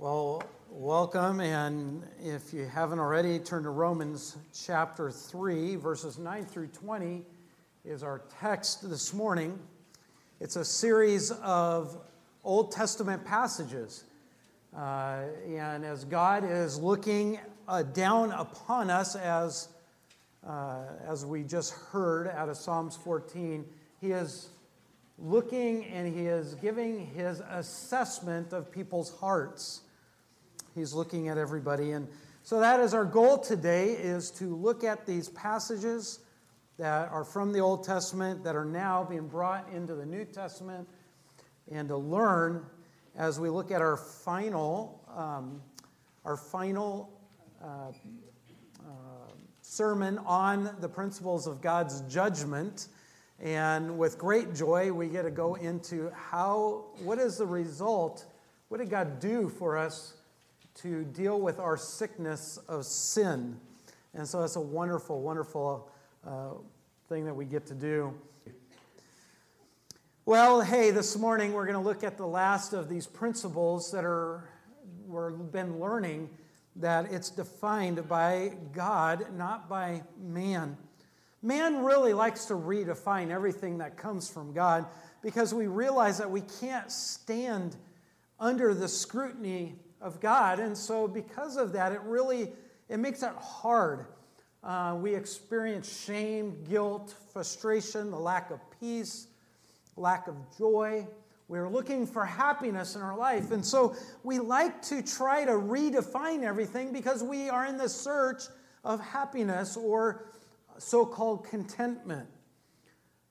Well, welcome. And if you haven't already, turn to Romans chapter 3, verses 9 through 20 is our text this morning. It's a series of Old Testament passages. Uh, and as God is looking uh, down upon us, as, uh, as we just heard out of Psalms 14, He is looking and He is giving His assessment of people's hearts. He's looking at everybody. And so that is our goal today is to look at these passages that are from the Old Testament that are now being brought into the New Testament and to learn as we look at our final um, our final uh, uh, sermon on the principles of God's judgment. And with great joy, we get to go into how, what is the result? What did God do for us to deal with our sickness of sin. And so it's a wonderful, wonderful uh, thing that we get to do. Well, hey, this morning we're going to look at the last of these principles that are we've been learning that it's defined by God, not by man. Man really likes to redefine everything that comes from God because we realize that we can't stand under the scrutiny of God. And so because of that, it really it makes it hard. Uh, we experience shame, guilt, frustration, the lack of peace, lack of joy. We're looking for happiness in our life. And so we like to try to redefine everything because we are in the search of happiness or so called contentment.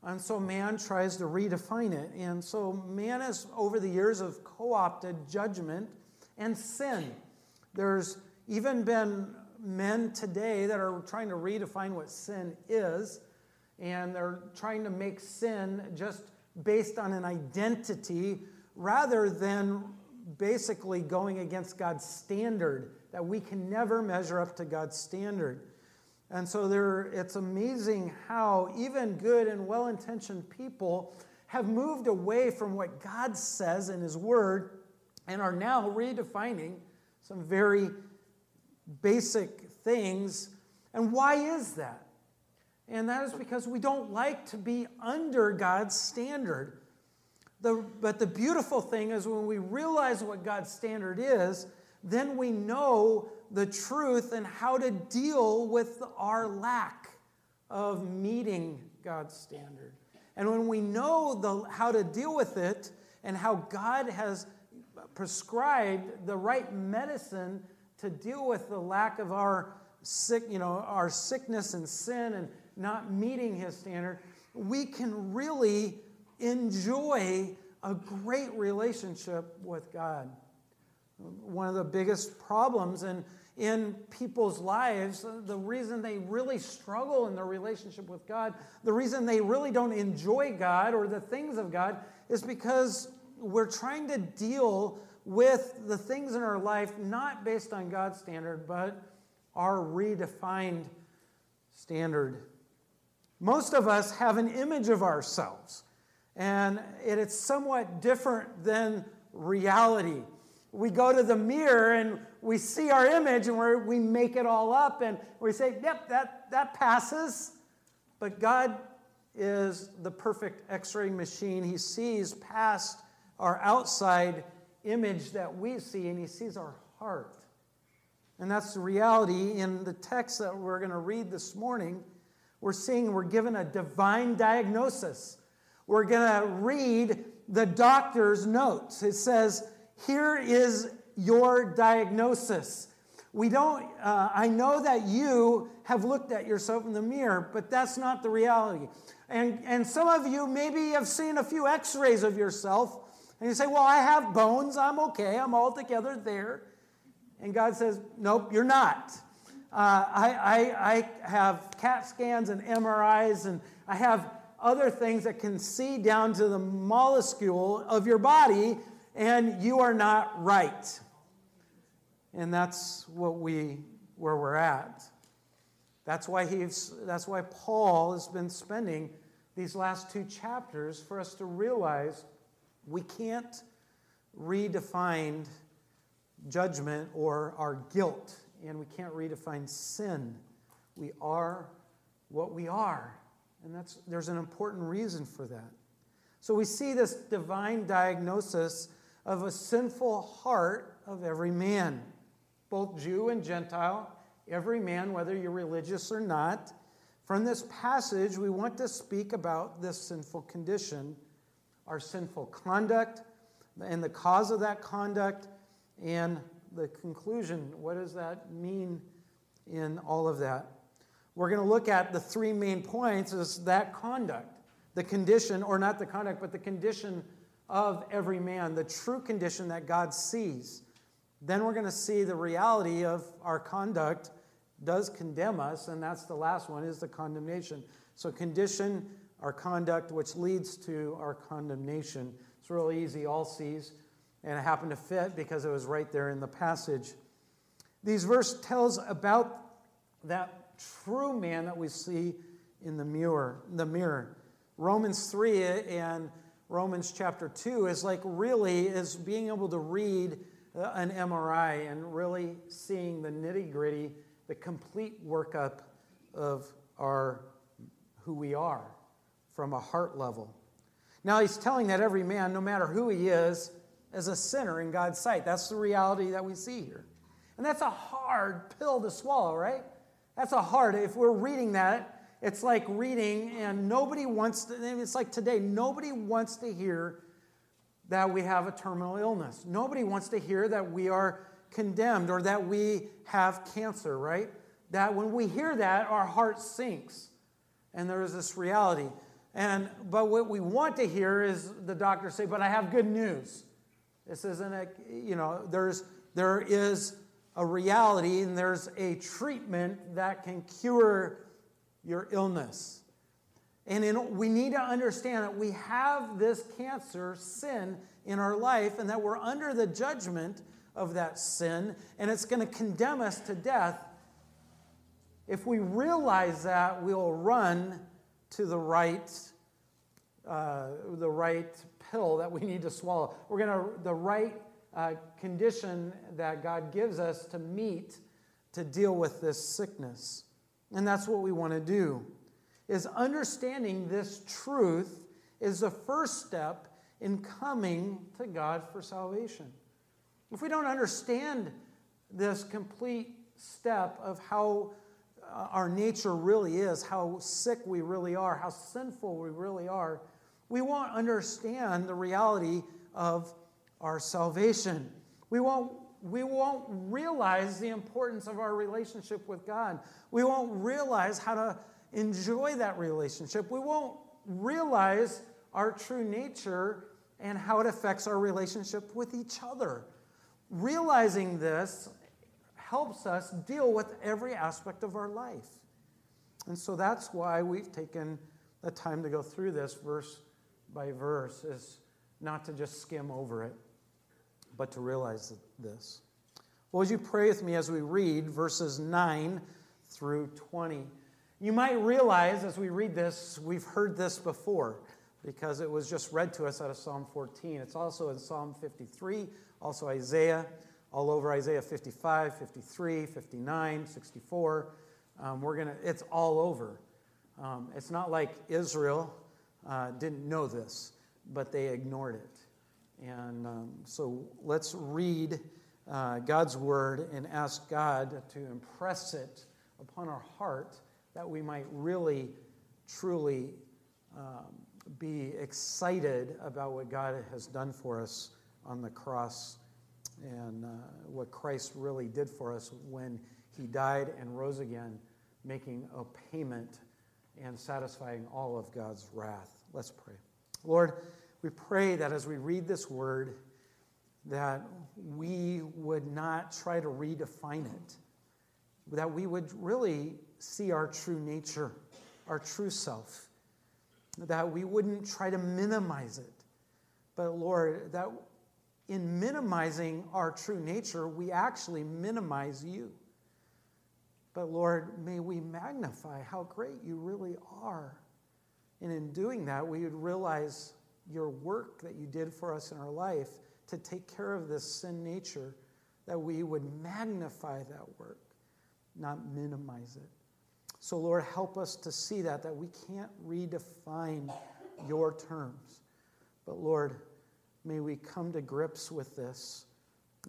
And so man tries to redefine it. And so man has, over the years, have co opted judgment and sin. There's even been men today that are trying to redefine what sin is, and they're trying to make sin just based on an identity rather than basically going against God's standard, that we can never measure up to God's standard. And so there, it's amazing how even good and well intentioned people have moved away from what God says in His Word and are now redefining some very basic things. And why is that? And that is because we don't like to be under God's standard. The, but the beautiful thing is when we realize what God's standard is, then we know the truth and how to deal with our lack of meeting God's standard. And when we know the, how to deal with it and how God has prescribed the right medicine to deal with the lack of our sick, you know, our sickness and sin and not meeting his standard, we can really enjoy a great relationship with God. One of the biggest problems in, in people's lives, the reason they really struggle in their relationship with God, the reason they really don't enjoy God or the things of God, is because we're trying to deal with the things in our life not based on God's standard, but our redefined standard. Most of us have an image of ourselves, and it's somewhat different than reality. We go to the mirror and we see our image and we make it all up and we say, yep, that, that passes. But God is the perfect x ray machine. He sees past our outside image that we see, and He sees our heart. And that's the reality in the text that we're going to read this morning. We're seeing we're given a divine diagnosis. We're going to read the doctor's notes. It says, Here is your diagnosis. We don't, uh, I know that you have looked at yourself in the mirror, but that's not the reality. And, and some of you maybe have seen a few x rays of yourself, and you say, Well, I have bones. I'm okay. I'm all together there. And God says, Nope, you're not. Uh, I, I, I have CAT scans and MRIs, and I have other things that can see down to the molecule of your body, and you are not right. And that's what we, where we're at. That's why, he's, that's why Paul has been spending these last two chapters for us to realize we can't redefine judgment or our guilt, and we can't redefine sin. We are what we are. And that's, there's an important reason for that. So we see this divine diagnosis of a sinful heart of every man, both Jew and Gentile, every man, whether you're religious or not. From this passage, we want to speak about this sinful condition, our sinful conduct, and the cause of that conduct, and the conclusion. What does that mean in all of that? We're going to look at the three main points is that conduct, the condition, or not the conduct, but the condition of every man, the true condition that God sees. Then we're going to see the reality of our conduct does condemn us, and that's the last one is the condemnation. So condition, our conduct, which leads to our condemnation. It's real easy, all sees, and it happened to fit because it was right there in the passage. These verse tells about that true man that we see in the mirror. The mirror. Romans 3 and Romans chapter 2 is like really is being able to read uh, an MRI and really seeing the nitty gritty, the complete workup of our who we are from a heart level. Now he's telling that every man, no matter who he is, is a sinner in God's sight. That's the reality that we see here. And that's a hard pill to swallow, right? That's a hard, if we're reading that, it's like reading, and nobody wants to, it's like today, nobody wants to hear that we have a terminal illness. Nobody wants to hear that we are condemned or that we have cancer, right? That when we hear that, our heart sinks. And there is this reality. And but what we want to hear is the doctor say, "But I have good news." This isn't a, you know, there's there is a reality and there's a treatment that can cure your illness. And in, we need to understand that we have this cancer, sin, in our life, and that we're under the judgment of that sin, and it's going to condemn us to death. If we realize that, we'll run to the right, uh, the right pill that we need to swallow. We're going to the right uh, condition that God gives us to meet to deal with this sickness. And that's what we want to do. Is understanding this truth is the first step in coming to God for salvation. If we don't understand this complete step of how Uh, our nature really is, how sick we really are, how sinful we really are, we won't understand the reality of our salvation. We won't we won't realize the importance of our relationship with God. We won't realize how to enjoy that relationship. We won't realize our true nature and how it affects our relationship with each other. Realizing this helps us deal with every aspect of our life. And so that's why we've taken the time to go through this verse by verse, is not to just skim over it but to realize this. Well, as you pray with me as we read verses 9 through 20? You might realize as we read this, we've heard this before because it was just read to us out of Psalm 14. It's also in Psalm 53, also Isaiah, all over Isaiah 55, 53, 59, 64. Um, we're gonna, it's all over. Um, it's not like Israel uh, didn't know this, but they ignored it. And um, so let's read uh, God's word and ask God to impress it upon our heart that we might really, truly um, be excited about what God has done for us on the cross and uh, what Christ really did for us when he died and rose again, making a payment and satisfying all of God's wrath. Let's pray. Lord, we pray that as we read this word, that we would not try to redefine it, that we would really see our true nature, our true self, that we wouldn't try to minimize it. But Lord, that in minimizing our true nature, we actually minimize you. But Lord, may we magnify how great you really are. And in doing that, we would realize your work that you did for us in our life to take care of this sin nature that we would magnify that work, not minimize it. So, Lord, help us to see that, that we can't redefine your terms. But, Lord, may we come to grips with this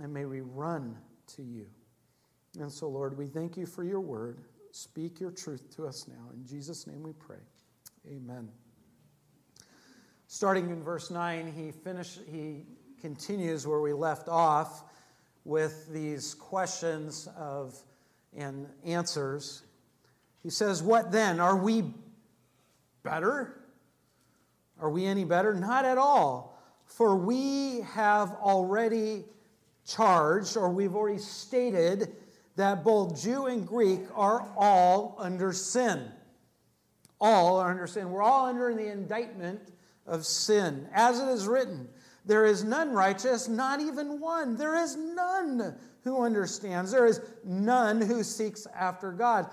and may we run to you. And so, Lord, we thank you for your word. Speak your truth to us now. In Jesus' name we pray. Amen. Starting in verse 9, he finish, he continues where we left off with these questions of and answers. He says, What then? Are we better? Are we any better? Not at all. For we have already charged, or we've already stated, that both Jew and Greek are all under sin. All are under sin. We're all under the indictment of sin. As it is written, there is none righteous, not even one. There is none who understands. There is none who seeks after God.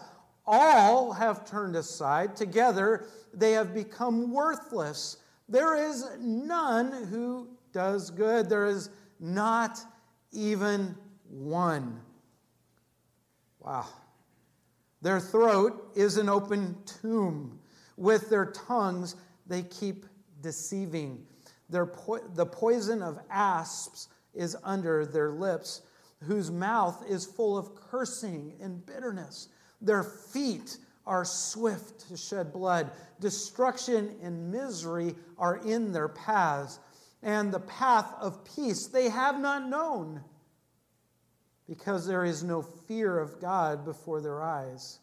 All have turned aside. Together they have become worthless. There is none who does good. There is not even one. Wow. Their throat is an open tomb. With their tongues, they keep deceiving. Po- the poison of asps is under their lips, whose mouth is full of cursing and bitterness. Their feet are swift to shed blood. Destruction and misery are in their paths, and the path of peace they have not known, because there is no fear of God before their eyes.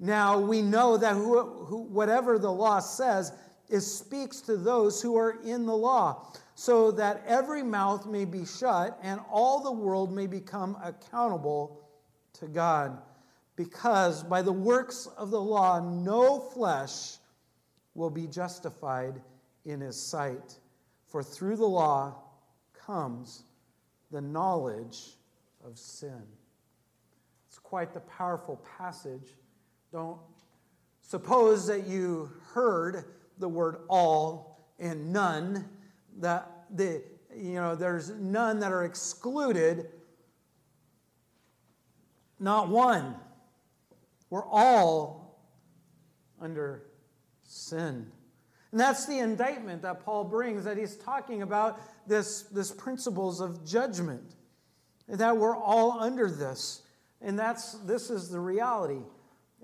Now we know that who, who, whatever the law says, it speaks to those who are in the law, so that every mouth may be shut and all the world may become accountable to God. Because by the works of the law, no flesh will be justified in his sight. For through the law comes the knowledge of sin. It's quite the powerful passage. Don't suppose that you heard the word all and none, that the, you know, there's none that are excluded, not one. We're all under sin. And that's the indictment that Paul brings, that he's talking about this, this principles of judgment, that we're all under this. And that's, this is the reality.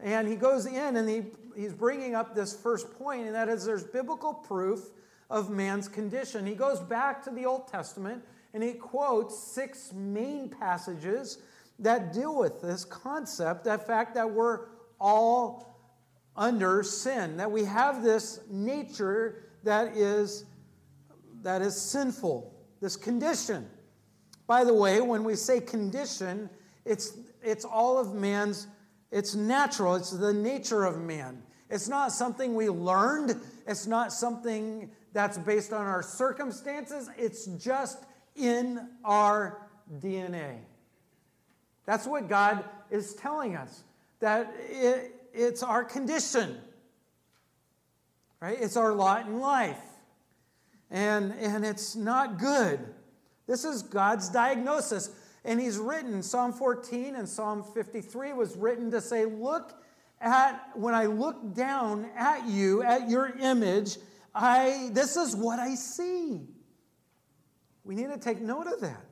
And he goes in and he, he's bringing up this first point, and that is there's biblical proof of man's condition. He goes back to the Old Testament and he quotes six main passages that deal with this concept, that fact that we're all under sin, that we have this nature that is, that is sinful, this condition. By the way, when we say condition, it's, it's all of man's it's natural, it's the nature of man. It's not something we learned, it's not something that's based on our circumstances, it's just in our DNA. That's what God is telling us, that it, it's our condition, right? It's our lot in life. And, and it's not good. This is God's diagnosis. And he's written, Psalm 14 and Psalm 53 was written to say, Look at, when I look down at you, at your image, I, this is what I see. We need to take note of that.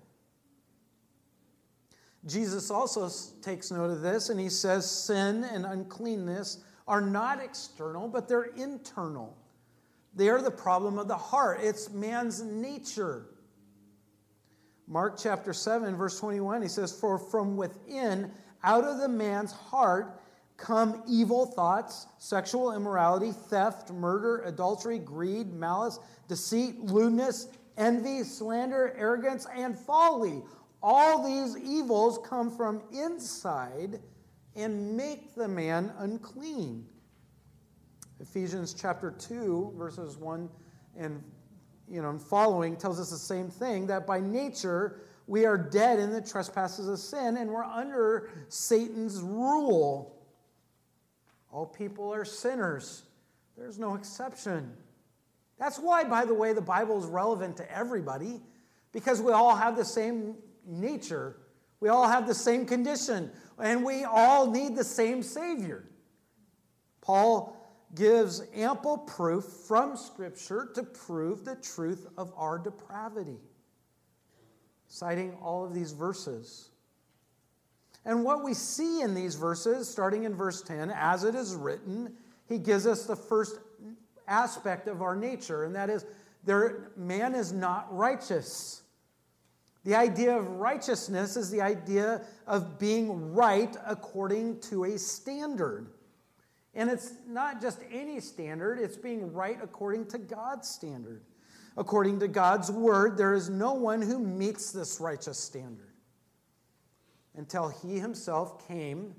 Jesus also takes note of this, and he says, Sin and uncleanness are not external, but they're internal. They are the problem of the heart, it's man's nature. Mark chapter 7, verse 21, he says, For from within, out of the man's heart, come evil thoughts, sexual immorality, theft, murder, adultery, greed, malice, deceit, lewdness, envy, slander, arrogance, and folly. All these evils come from inside and make the man unclean. Ephesians chapter 2, verses 1 and you know, and following tells us the same thing that by nature we are dead in the trespasses of sin and we're under Satan's rule. All people are sinners. There's no exception. That's why, by the way, the Bible is relevant to everybody because we all have the same nature. We all have the same condition, and we all need the same Savior. Paul gives ample proof from Scripture to prove the truth of our depravity, citing all of these verses. And what we see in these verses, starting in verse 10, as it is written, he gives us the first aspect of our nature, and that is there, man is not righteous. The idea of righteousness is the idea of being right according to a standard. And it's not just any standard, it's being right according to God's standard. According to God's word, there is no one who meets this righteous standard until he himself came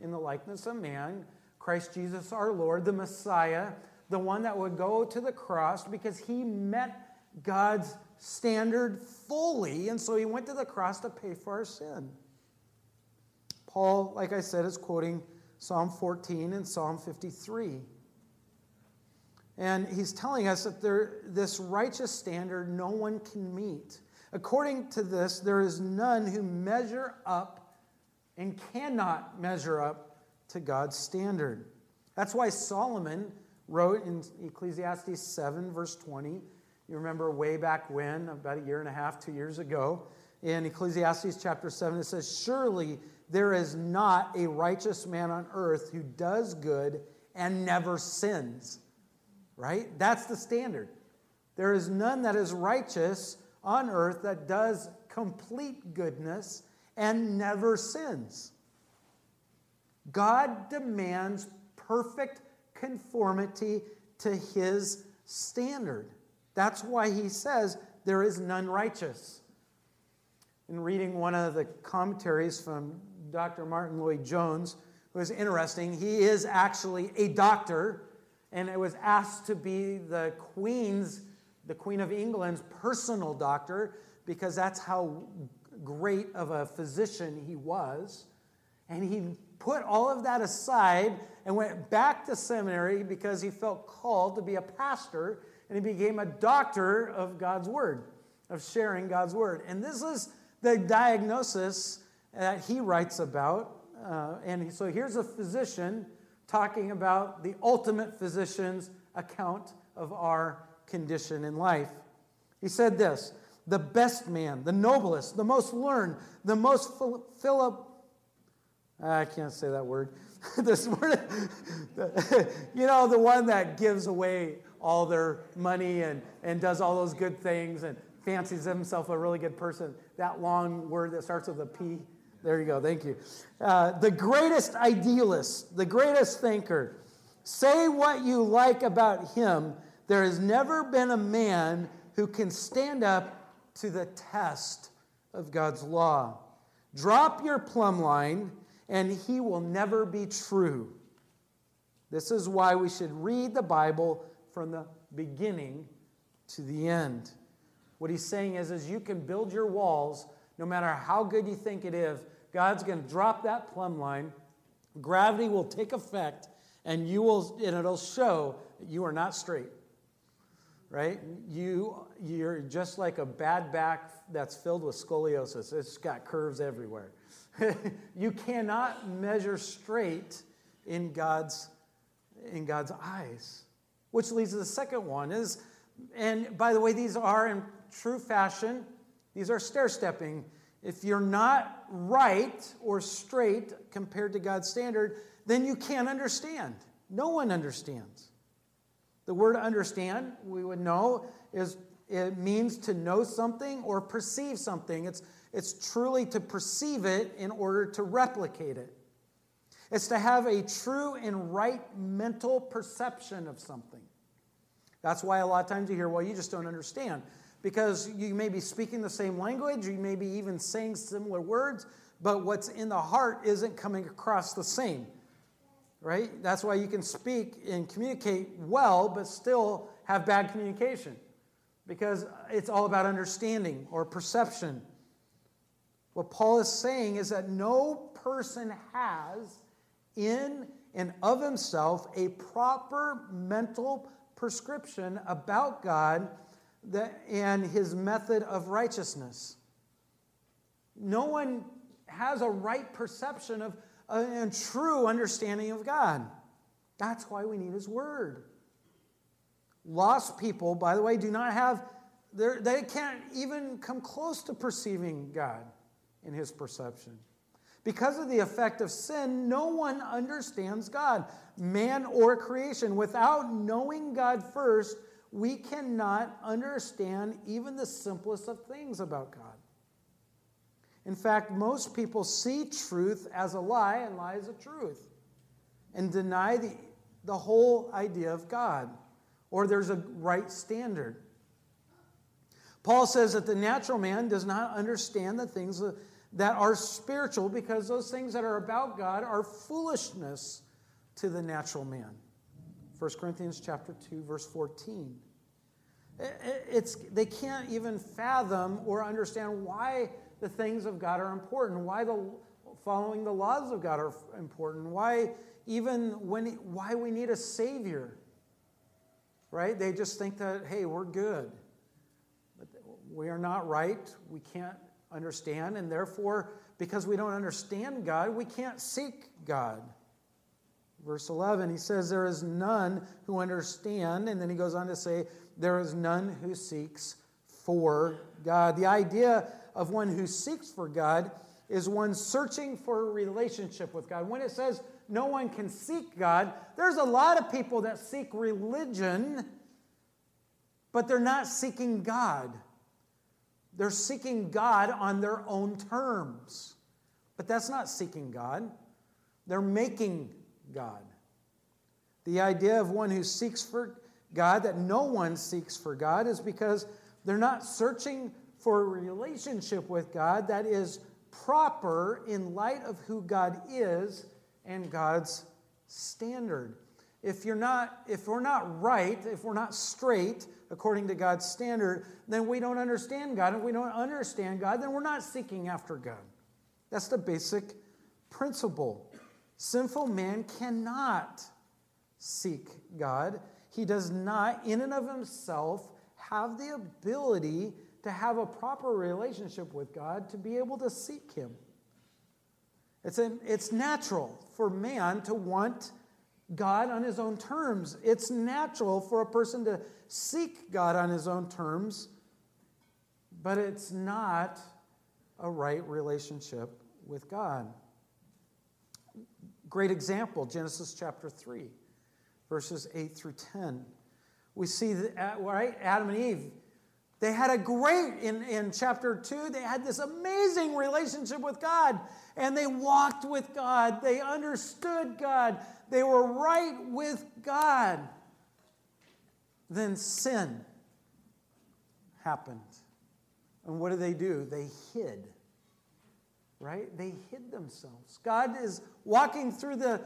in the likeness of man, Christ Jesus our Lord, the Messiah, the one that would go to the cross because he met God's standard fully, and so he went to the cross to pay for our sin. Paul, like I said, is quoting Psalm 14 and Psalm 53. And he's telling us that there, this righteous standard no one can meet. According to this, there is none who measure up and cannot measure up to God's standard. That's why Solomon wrote in Ecclesiastes 7, verse 20. You remember way back when, about a year and a half, two years ago, in Ecclesiastes chapter 7, it says, Surely there is not a righteous man on earth who does good and never sins. Right? That's the standard. There is none that is righteous on earth that does complete goodness and never sins. God demands perfect conformity to his standard. That's why he says there is none righteous. In reading one of the commentaries from Dr. Martyn Lloyd-Jones, who is interesting. He is actually a doctor, and it was asked to be the Queen's, the Queen of England's personal doctor, because that's how great of a physician he was. And he put all of that aside and went back to seminary because he felt called to be a pastor, and he became a doctor of God's Word, of sharing God's Word. And this is the diagnosis that he writes about. Uh, and so here's a physician talking about the ultimate physician's account of our condition in life. He said this the best man, the noblest, the most learned, the most Philip. I can't say that word. this word, you know, the one that gives away all their money and, and does all those good things and fancies himself a really good person. That long word that starts with a P. There you go. Thank you. Uh, the greatest idealist, the greatest thinker. Say what you like about him. There has never been a man who can stand up to the test of God's law. Drop your plumb line, and he will never be true. This is why we should read the Bible from the beginning to the end. What he's saying is, is you can build your walls no matter how good you think it is, God's going to drop that plumb line. Gravity will take effect, and you will, and it'll show that you are not straight. Right? You, you're just like a bad back that's filled with scoliosis. It's got curves everywhere. you cannot measure straight in God's, in God's eyes. Which leads to the second one is, and by the way, these are in true fashion these are stair stepping. If you're not right or straight compared to God's standard, then you can't understand. No one understands. The word understand, we would know, is it means to know something or perceive something. It's, it's truly to perceive it in order to replicate it. It's to have a true and right mental perception of something. That's why a lot of times you hear, well, you just don't understand because you may be speaking the same language, you may be even saying similar words, but what's in the heart isn't coming across the same. Right? That's why you can speak and communicate well, but still have bad communication because it's all about understanding or perception. What Paul is saying is that no person has in and of himself a proper mental prescription about God and his method of righteousness. No one has a right perception of uh, and true understanding of God. That's why we need His Word. Lost people, by the way, do not have, they can't even come close to perceiving God in His perception. Because of the effect of sin, no one understands God, man or creation. Without knowing God first, we cannot understand even the simplest of things about God. In fact, most people see truth as a lie and lie as a truth and deny the, the whole idea of God or there's a right standard. Paul says that the natural man does not understand the things that are spiritual because those things that are about God are foolishness to the natural man. 1 Corinthians chapter 2 verse 14. It's, they can't even fathom or understand why the things of God are important, why the following the laws of God are important, why even when why we need a savior. Right? They just think that hey, we're good. But we are not right. We can't understand and therefore because we don't understand God, we can't seek God. Verse 11, he says, There is none who understand. And then he goes on to say, There is none who seeks for God. The idea of one who seeks for God is one searching for a relationship with God. When it says no one can seek God, there's a lot of people that seek religion, but they're not seeking God. They're seeking God on their own terms. But that's not seeking God, they're making God. The idea of one who seeks for God, that no one seeks for God, is because they're not searching for a relationship with God that is proper in light of who God is and God's standard. If you're not if we're not right, if we're not straight according to God's standard, then we don't understand God. And we don't understand God, then we're not seeking after God. That's the basic principle. Sinful man cannot seek God. He does not in and of himself have the ability to have a proper relationship with God, to be able to seek Him. It's, a, it's natural for man to want God on his own terms. It's natural for a person to seek God on his own terms, but it's not a right relationship with God. Great example Genesis chapter 3, verses 8 through 10. We see that, uh, right? Adam and Eve they had a great, in, in chapter 2, they had this amazing relationship with God. And they walked with God. They understood God. They were right with God. Then sin happened. And what did they do? They hid. Right? They hid themselves. God is walking through the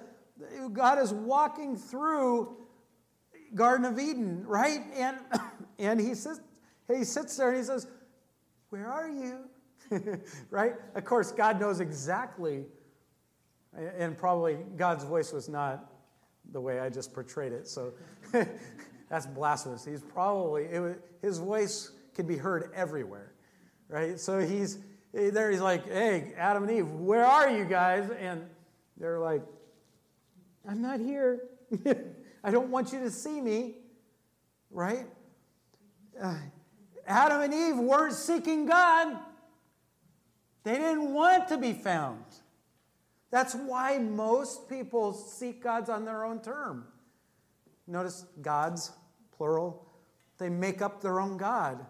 God is walking through Garden of Eden, right? And and he says he sits there and he says, Where are you? right? Of course, God knows exactly, and probably God's voice was not the way I just portrayed it. So that's blasphemous. He's probably, was, his voice could be heard everywhere, right? So he's there, he's like, Hey, Adam and Eve, where are you guys? And they're like, I'm not here. I don't want you to see me, right? Uh, Adam and Eve weren't seeking God. They didn't want to be found. That's why most people seek God's on their own term. Notice God's plural. They make up their own God.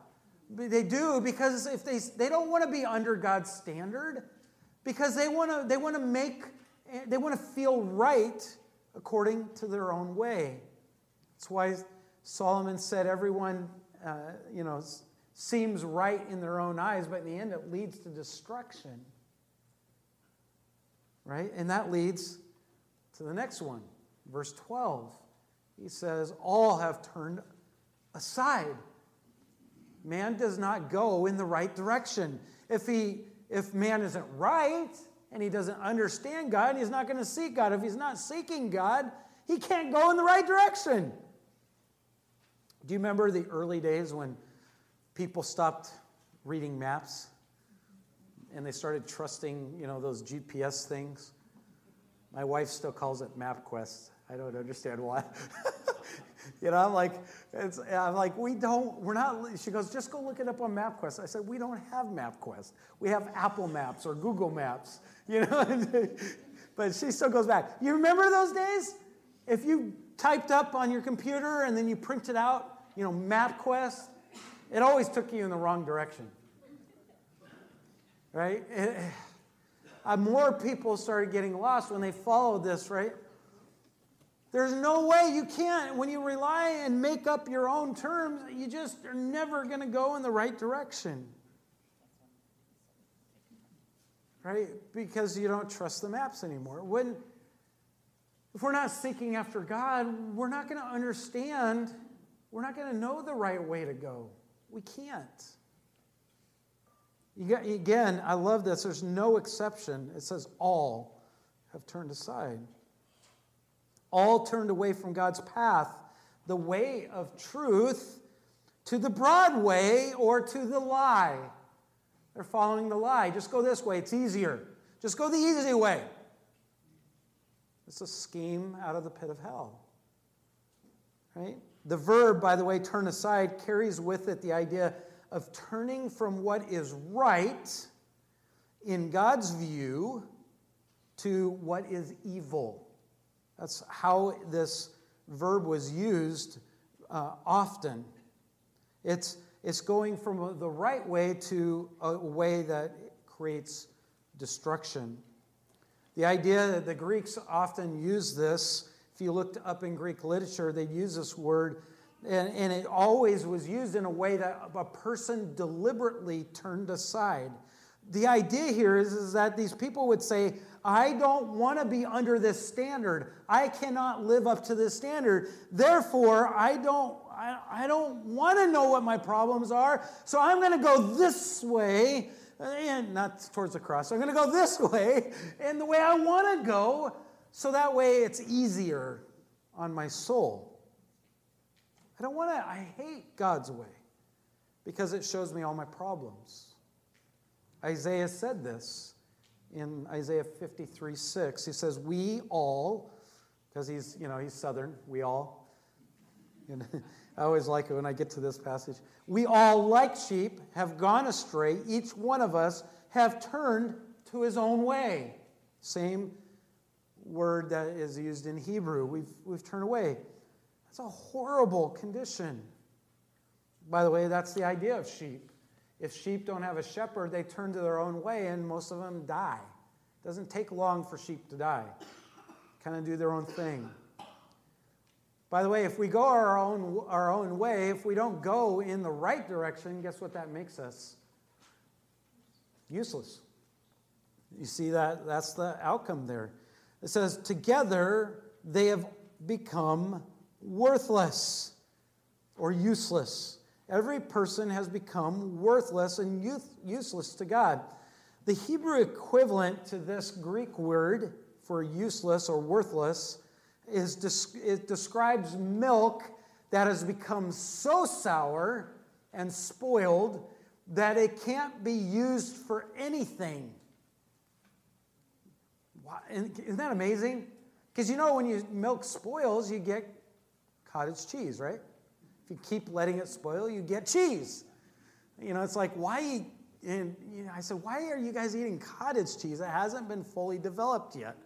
They do because if they they don't want to be under God's standard, because they want to they want to make they want to feel right according to their own way. That's why Solomon said, "Everyone uh, you know, seems right in their own eyes, but in the end it leads to destruction. Right? And that leads to the next one, verse 12. He says, All have turned aside. Man does not go in the right direction. If, he, if man isn't right and he doesn't understand God, he's not going to seek God. If he's not seeking God, he can't go in the right direction. Do you remember the early days when people stopped reading maps and they started trusting, you know, those GPS things. My wife still calls it MapQuest. I don't understand why. you know, I'm like, it's, I'm like, we don't, we're not, she goes, just go look it up on MapQuest. I said, we don't have MapQuest. We have Apple Maps or Google Maps, you know. but she still goes back. You remember those days? If you typed up on your computer and then you printed out, you know, MapQuest, it always took you in the wrong direction. Right? It, uh, more people started getting lost when they followed this, right? There's no way you can't, when you rely and make up your own terms, you just are never going to go in the right direction. Right? Because you don't trust the maps anymore. When, if we're not seeking after God, we're not going to understand, we're not going to know the right way to go. We can't. Again, I love this. There's no exception. It says all have turned aside. All turned away from God's path, the way of truth, to the broad way or to the lie. They're following the lie. Just go this way, it's easier. Just go the easy way. It's a scheme out of the pit of hell. Right? The verb, by the way, turn aside, carries with it the idea of turning from what is right in God's view to what is evil. That's how this verb was used uh, often. It's, it's going from the right way to a way that creates destruction. The idea that the Greeks often use this, if you looked up in Greek literature, they use this word, and, and it always was used in a way that a person deliberately turned aside. The idea here is, is that these people would say, I don't want to be under this standard. I cannot live up to this standard. Therefore, I don't, I, I don't want to know what my problems are. So I'm going to go this way and not towards the cross. I'm going to go this way and the way I want to go, so that way it's easier on my soul. I don't want to, I hate God's way because it shows me all my problems. Isaiah said this in Isaiah 53 6. He says, We all, because he's, you know, he's southern, we all. And I always like it when I get to this passage. We all, like sheep, have gone astray. Each one of us have turned to his own way. Same word that is used in Hebrew. We've, we've turned away. That's a horrible condition. By the way, that's the idea of sheep. If sheep don't have a shepherd, they turn to their own way, and most of them die. It doesn't take long for sheep to die, kind of do their own thing. By the way, if we go our own, our own way, if we don't go in the right direction, guess what that makes us? Useless. You see that? That's the outcome there. It says, Together they have become worthless or useless. Every person has become worthless and youth, useless to God. The Hebrew equivalent to this Greek word for useless or worthless is it describes milk that has become so sour and spoiled that it can't be used for anything. Isn't that amazing? Because you know, when you, milk spoils, you get cottage cheese, right? If you keep letting it spoil, you get cheese. You know, it's like, why? And you know, I said, why are you guys eating cottage cheese? It hasn't been fully developed yet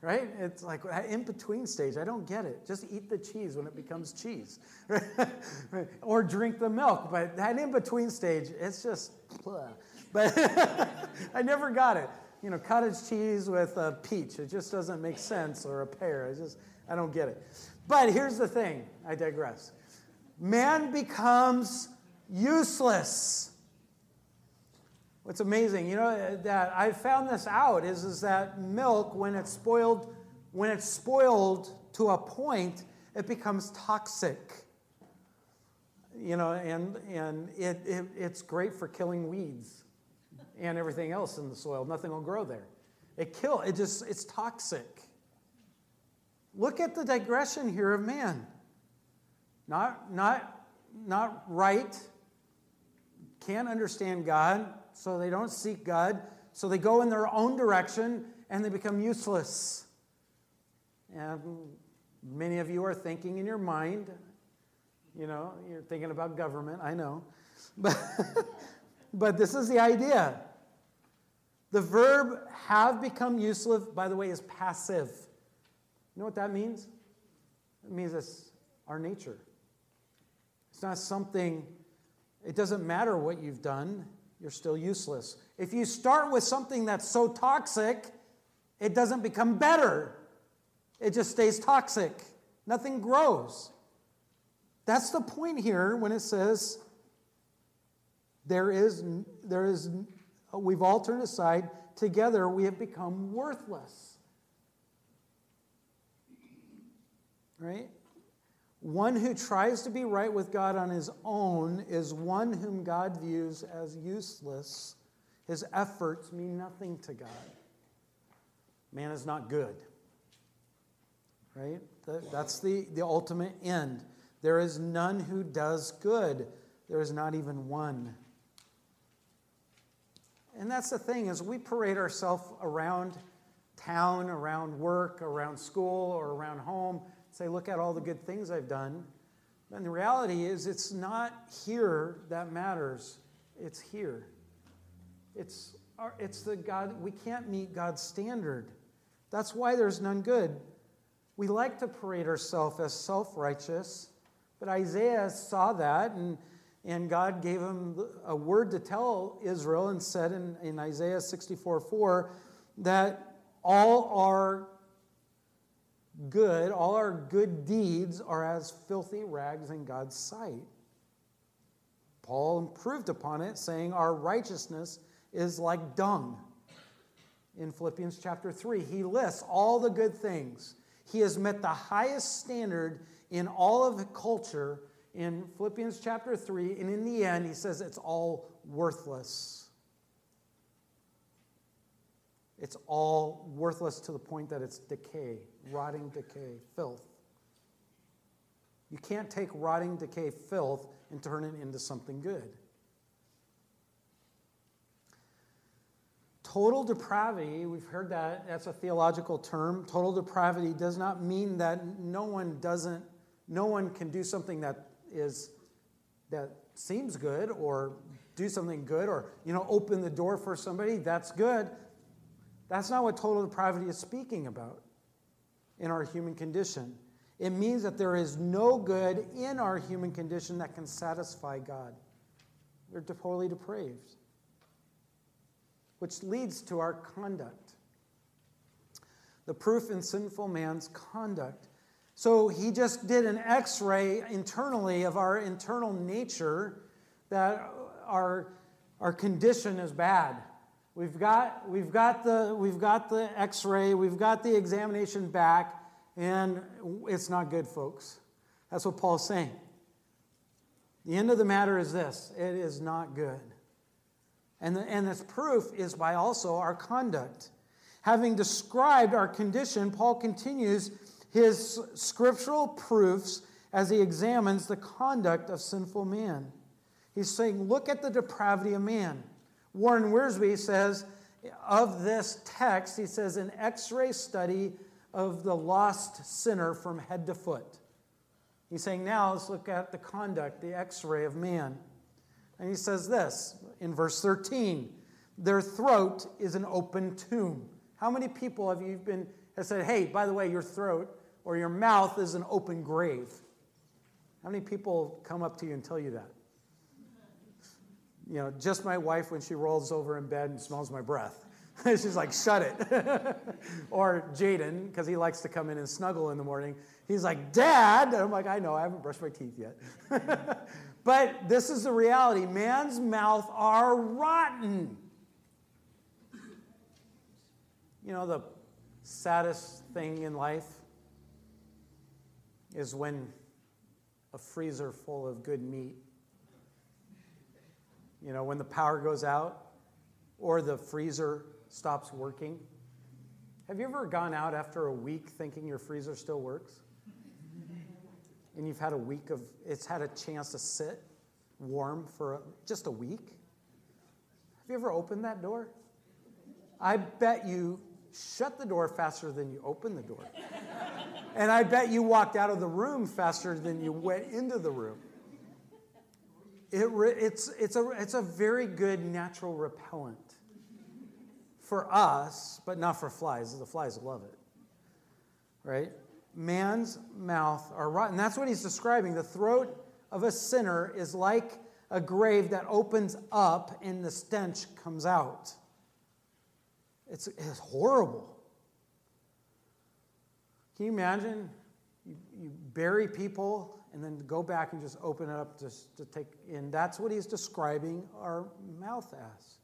right? It's like in between stage. I don't get it. Just eat the cheese when it becomes cheese, right? or drink the milk. But that in between stage, it's just, blah. but I never got it. You know, cottage cheese with a peach. It just doesn't make sense, or a pear. I just, I don't get it. But here's the thing. I digress. Man becomes useless What's amazing, you know, that I found this out is, is that milk, when it's spoiled, when it's spoiled to a point, it becomes toxic. You know, and, and it, it, it's great for killing weeds and everything else in the soil. Nothing will grow there. It kill, it just, it's toxic. Look at the digression here of man. Not, not, not right, can't understand God, so they don't seek God. So they go in their own direction and they become useless. And many of you are thinking in your mind, you know, you're thinking about government, I know. But, but this is the idea. The verb have become useless, by the way, is passive. You know what that means? It means it's our nature. It's not something, it doesn't matter what you've done, you're still useless. If you start with something that's so toxic, it doesn't become better, it just stays toxic. Nothing grows. That's the point here when it says there is, there is, we've all turned aside. Together we have become worthless. Right? One who tries to be right with God on his own is one whom God views as useless. His efforts mean nothing to God. Man is not good. Right? That's the, the ultimate end. There is none who does good. There is not even one. And that's the thing is we parade ourselves around town, around work, around school, or around home, say, look at all the good things I've done. And the reality is it's not here that matters. It's here. It's, our, it's the God, we can't meet God's standard. That's why there's none good. We like to parade ourselves as self righteous, but Isaiah saw that and and God gave him a word to tell Israel and said in, in Isaiah 64 4 that all our good, all our good deeds are as filthy rags in God's sight. Paul improved upon it, saying, Our righteousness is like dung. In Philippians chapter 3, he lists all the good things. He has met the highest standard in all of culture in Philippians chapter 3, and in the end, he says it's all worthless. It's all worthless to the point that it's decay, rotting decay, filth. You can't take rotting decay, filth, and turn it into something good. Total depravity, we've heard that, that's a theological term. Total depravity does not mean that no one doesn't, no one can do something that is that seems good or do something good or you know open the door for somebody that's good that's not what total depravity is speaking about in our human condition. It means that there is no good in our human condition that can satisfy god. We're totally depraved. Which leads to our conduct. The proof in sinful man's conduct. So he just did an x ray internally of our internal nature that our, our condition is bad. We've got, we've got the, we've got the x ray, we've got the examination back, and it's not good, folks. That's what Paul's saying. The end of the matter is this it is not good. And, the, and this proof is by also our conduct. Having described our condition, Paul continues his scriptural proofs as he examines the conduct of sinful man. He's saying, Look at the depravity of man. Warren Wiersbe says of this text, he says, an x ray study of the lost sinner from head to foot. He's saying, Now let's look at the conduct, the x ray of man. And he says this in verse 13 Their throat is an open tomb. How many people have you been have said, Hey, by the way, your throat or your mouth is an open grave. How many people come up to you and tell you that? You know, just my wife when she rolls over in bed and smells my breath. She's like, shut it. or Jaden, because he likes to come in and snuggle in the morning. He's like, Dad. And I'm like, I know, I haven't brushed my teeth yet. but this is the reality man's mouth are rotten. You know, the saddest thing in life is when a freezer full of good meat, you know, when the power goes out or the freezer stops working. Have you ever gone out after a week thinking your freezer still works? And you've had a week of, it's had a chance to sit warm for a, just a week? Have you ever opened that door? I bet you shut the door faster than you opened the door. and I bet you walked out of the room faster than you went into the room. It it's, it's, a, it's a very good natural repellent for us, but not for flies. The flies love it. Right? Man's mouth are rotten. That's what he's describing. The throat of a sinner is like a grave that opens up and the stench comes out. It's, it's horrible. Can you imagine? You, you bury people and then go back and just open it up just to take in. That's what he's describing our mouth as.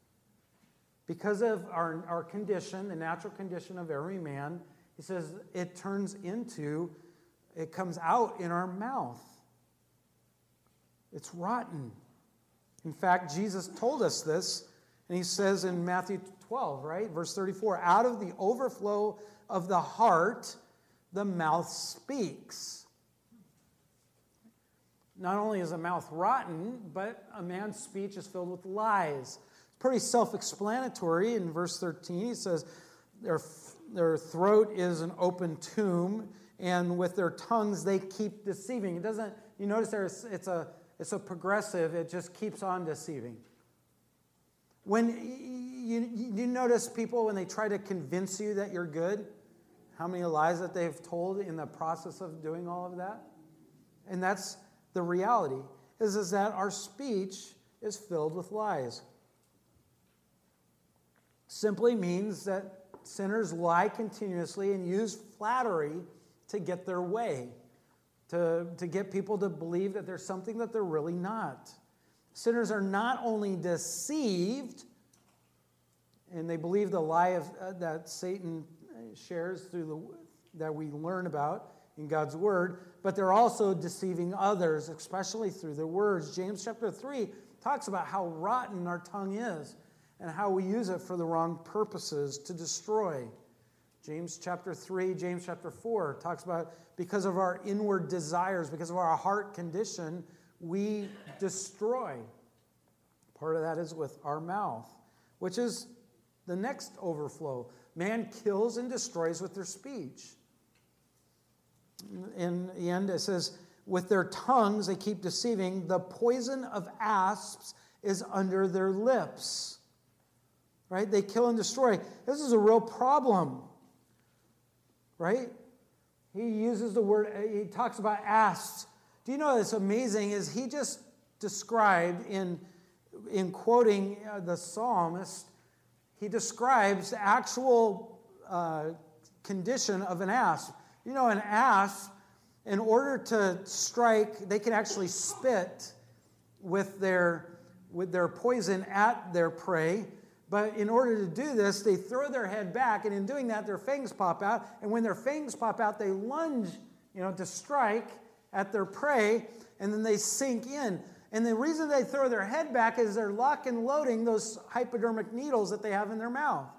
Because of our, our condition, the natural condition of every man, he says it turns into, it comes out in our mouth. It's rotten. In fact, Jesus told us this, and he says in Matthew 12, right? Verse 34 out of the overflow of the heart, the mouth speaks. Not only is a mouth rotten, but a man's speech is filled with lies. It's pretty self explanatory. In verse 13, he says, their, their throat is an open tomb, and with their tongues they keep deceiving. It doesn't, you notice there it's a, it's a progressive, it just keeps on deceiving. When you, you notice people when they try to convince you that you're good, how many lies that they've told in the process of doing all of that? And that's the reality, is, is that our speech is filled with lies. Simply means that sinners lie continuously and use flattery to get their way, to, to get people to believe that there's something that they're really not. Sinners are not only deceived, and they believe the lie of, uh, that Satan shares through the, that we learn about in God's word, but they're also deceiving others, especially through their words. James chapter 3 talks about how rotten our tongue is and how we use it for the wrong purposes to destroy. James chapter 3, James chapter 4 talks about because of our inward desires, because of our heart condition, we destroy. Part of that is with our mouth, which is the next overflow. Man kills and destroys with their speech. In the end, it says, with their tongues they keep deceiving. The poison of asps is under their lips. Right? They kill and destroy. This is a real problem. Right? He uses the word, he talks about asps. Do you know what's amazing is he just described in, in quoting uh, the psalmist, he describes the actual uh, condition of an asp. You know, an asp, in order to strike, they can actually spit with their, with their poison at their prey. But in order to do this, they throw their head back, and in doing that, their fangs pop out. And when their fangs pop out, they lunge, you know, to strike at their prey, and then they sink in. And the reason they throw their head back is they're lock and loading those hypodermic needles that they have in their mouth.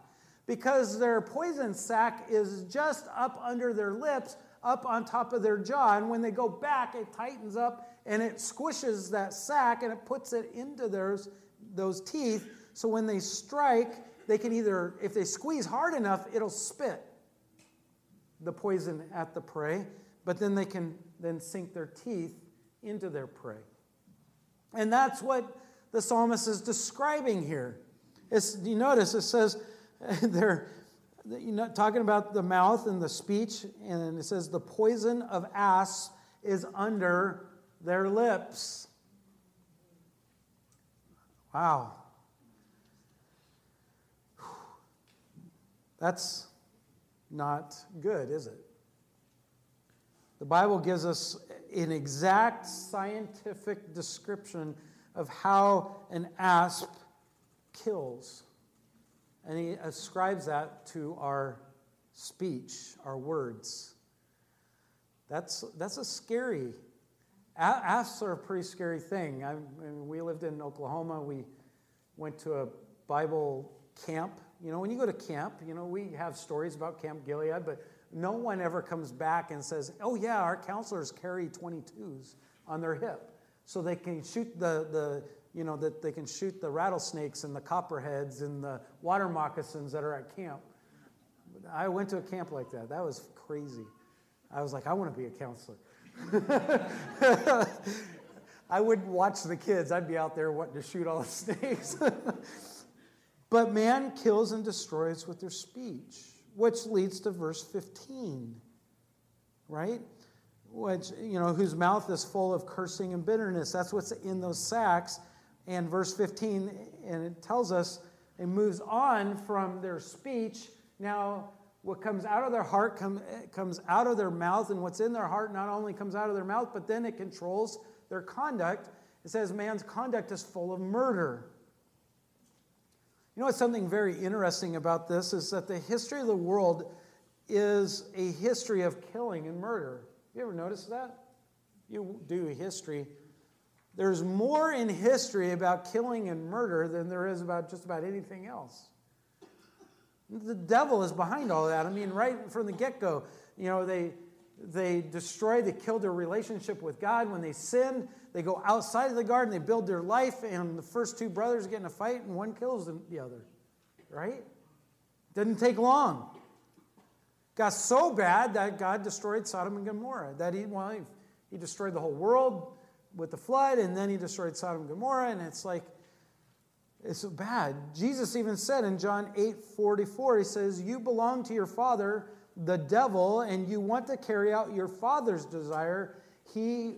Because their poison sac is just up under their lips, up on top of their jaw. And when they go back, it tightens up and it squishes that sac and it puts it into those, those teeth. So when they strike, they can either, if they squeeze hard enough, it'll spit the poison at the prey, but then they can then sink their teeth into their prey. And that's what the psalmist is describing here. It's, you notice it says they're you know, talking about the mouth and the speech, and it says the poison of asps is under their lips. Wow. That's not good, is it? The Bible gives us an exact scientific description of how an asp kills. And he ascribes that to our speech, our words. That's, that's a scary, asps are a pretty scary thing. I, we lived in Oklahoma. We went to a Bible camp. You know, when you go to camp, you know, we have stories about Camp Gilead, but no one ever comes back and says, oh, yeah, our counselors carry 22s on their hip so they can shoot the, the you know, that they can shoot the rattlesnakes and the copperheads and the water moccasins that are at camp. I went to a camp like that. That was crazy. I was like, I want to be a counselor. I wouldn't watch the kids. I'd be out there wanting to shoot all the snakes. but man kills and destroys with their speech, which leads to verse 15, right? Which, you know, whose mouth is full of cursing and bitterness. That's what's in those sacks. And verse 15, and it tells us, it moves on from their speech. Now, what comes out of their heart come, comes out of their mouth, and what's in their heart not only comes out of their mouth, but then it controls their conduct. It says man's conduct is full of murder. You know what's something very interesting about this is that the history of the world is a history of killing and murder. You ever notice that? You do history. There's more in history about killing and murder than there is about just about anything else. The devil is behind all that. I mean, right from the get go, you know, they, they destroy, they kill their relationship with God. When they sin, they go outside of the garden, they build their life, and the first two brothers get in a fight, and one kills the other. Right? Didn't take long. Got so bad that God destroyed Sodom and Gomorrah. That he, well, he, he destroyed the whole world with the flood, and then he destroyed Sodom and Gomorrah, and it's like, it's so bad. Jesus even said in John 8 44, he says, You belong to your father, the devil, and you want to carry out your father's desire. He,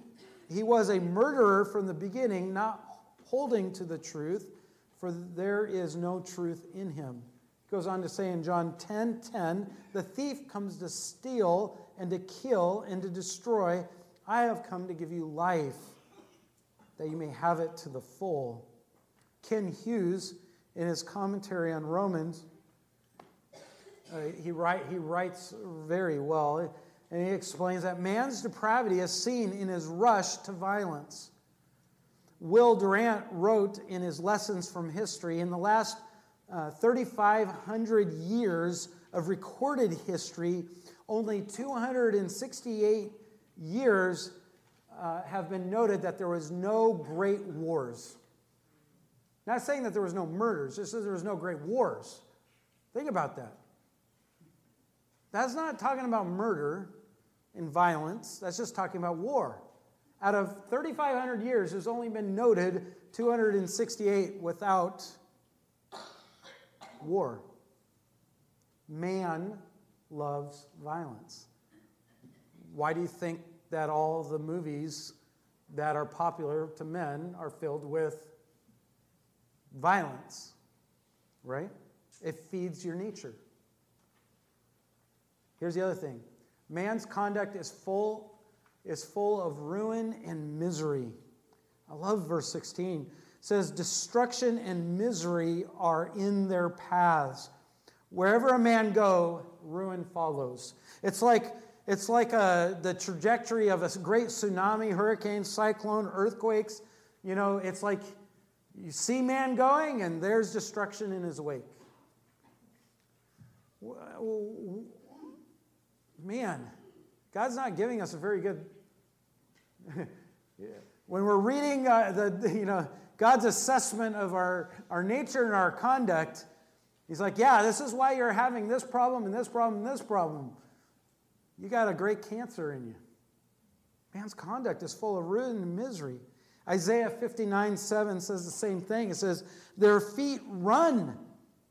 he was a murderer from the beginning, not holding to the truth, for there is no truth in him. He goes on to say in John 10 10, The thief comes to steal and to kill and to destroy. I have come to give you life, that you may have it to the full. Kent Hughes, in his commentary on Romans, uh, he, write, he writes very well, and he explains that man's depravity is seen in his rush to violence. Will Durant wrote in his Lessons from History in the last uh, 3,500 years of recorded history, only 268 years uh, have been noted that there was no great wars. Not saying that there was no murders, just that there was no great wars. Think about that. That's not talking about murder and violence, that's just talking about war. Out of 3,500 years, there's only been noted 268 without war. Man loves violence. Why do you think that all the movies that are popular to men are filled with violence, right? It feeds your nature. Here's the other thing man's conduct is full, is full of ruin and misery. I love verse 16. It says, Destruction and misery are in their paths. Wherever a man go, ruin follows. It's like it's like a, uh, the trajectory of a great tsunami, hurricane, cyclone, earthquakes. You know, it's like you see man going, and there's destruction in his wake. Man, God's not giving us a very good. when we're reading uh, the, you know, God's assessment of our, our nature and our conduct, He's like, yeah, this is why you're having this problem and this problem and this problem. You got a great cancer in you. Man's conduct is full of ruin and misery. Isaiah 59 7 says the same thing. It says, Their feet run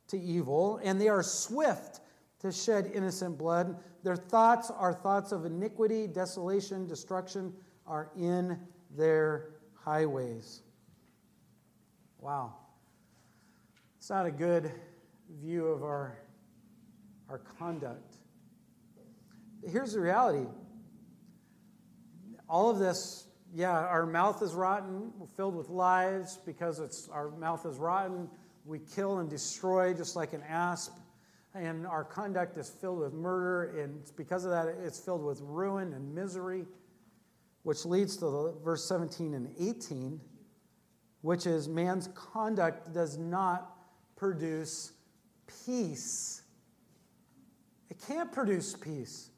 to evil, and they are swift to shed innocent blood. Their thoughts are thoughts of iniquity, desolation, destruction are in their highways. Wow. It's not a good view of our, our conduct. Here's the reality all of this yeah, our mouth is rotten, we're filled with lies because it's, our mouth is rotten. We kill and destroy just like an asp. And our conduct is filled with murder, and because of that, it's filled with ruin and misery, which leads to the, verse 17 and 18, which is man's conduct does not produce peace. It can't produce peace.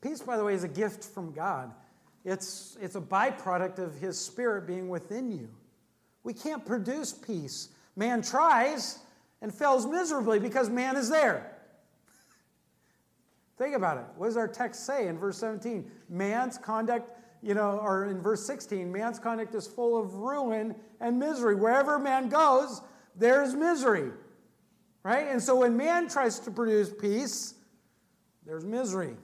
Peace, by the way, is a gift from God. It's, it's a byproduct of His Spirit being within you. We can't produce peace. Man tries and fails miserably because man is there. Think about it. What does our text say in verse 17? Man's conduct, you know, or in verse 16, man's conduct is full of ruin and misery. Wherever man goes, there's misery. Right? And so when man tries to produce peace, there's misery.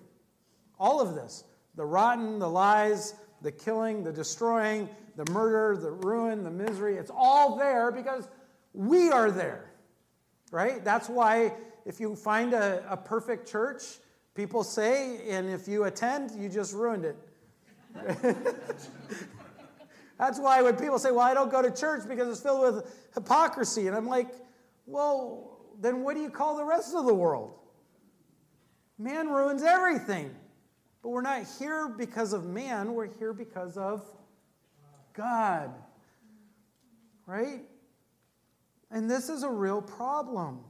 All of this the rotten, the lies, the killing, the destroying, the murder, the ruin, the misery it's all there because we are there. Right? That's why if you find a, a perfect church, people say, and if you attend, you just ruined it. That's why when people say, Well, I don't go to church because it's filled with hypocrisy, and I'm like, Well, then what do you call the rest of the world? Man ruins everything. But we're not here because of man, we're here because of God. Right? And this is a real problem.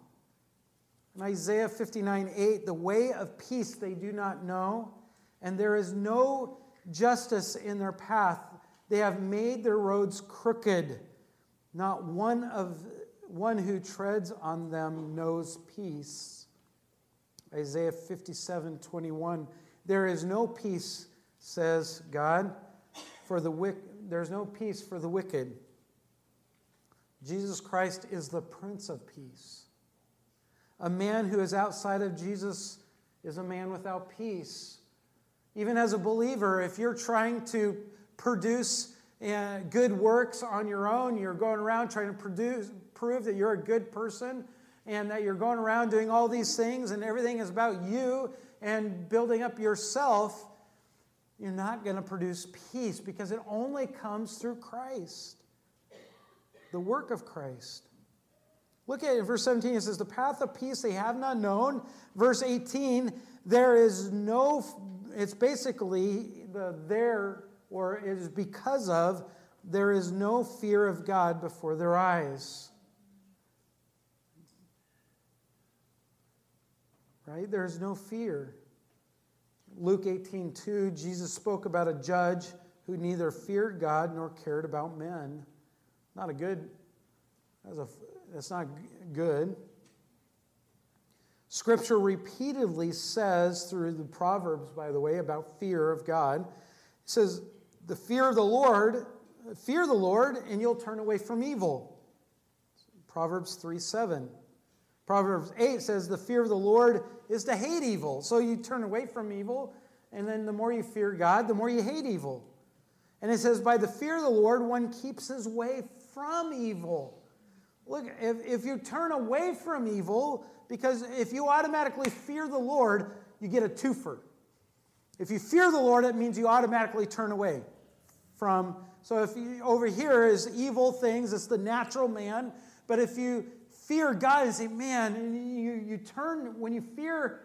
In Isaiah 59 8, the way of peace they do not know, and there is no justice in their path. They have made their roads crooked. Not one of one who treads on them knows peace. Isaiah 57 21. There is no peace, says God, for the wicked. There's no peace for the wicked. Jesus Christ is the Prince of Peace. A man who is outside of Jesus is a man without peace. Even as a believer, if you're trying to produce uh, good works on your own, you're going around trying to produce, prove that you're a good person and that you're going around doing all these things and everything is about you and building up yourself, you're not going to produce peace because it only comes through Christ, the work of Christ. Look at it, verse 17, it says, The path of peace they have not known. Verse 18, there is no, it's basically the there, or it is because of, there is no fear of God before their eyes. Right? There is no fear. Luke 18 2, Jesus spoke about a judge who neither feared God nor cared about men. Not a good, that's, a, that's not good. Scripture repeatedly says, through the Proverbs, by the way, about fear of God, it says, The fear of the Lord, fear the Lord, and you'll turn away from evil. Proverbs 3 7. Proverbs 8 says, The fear of the Lord is to hate evil. So you turn away from evil, and then the more you fear God, the more you hate evil. And it says, By the fear of the Lord, one keeps his way from evil. Look, if, if you turn away from evil, because if you automatically fear the Lord, you get a twofer. If you fear the Lord, it means you automatically turn away from. So if you, over here is evil things, it's the natural man. But if you fear God and say, man, you, you turn, when you fear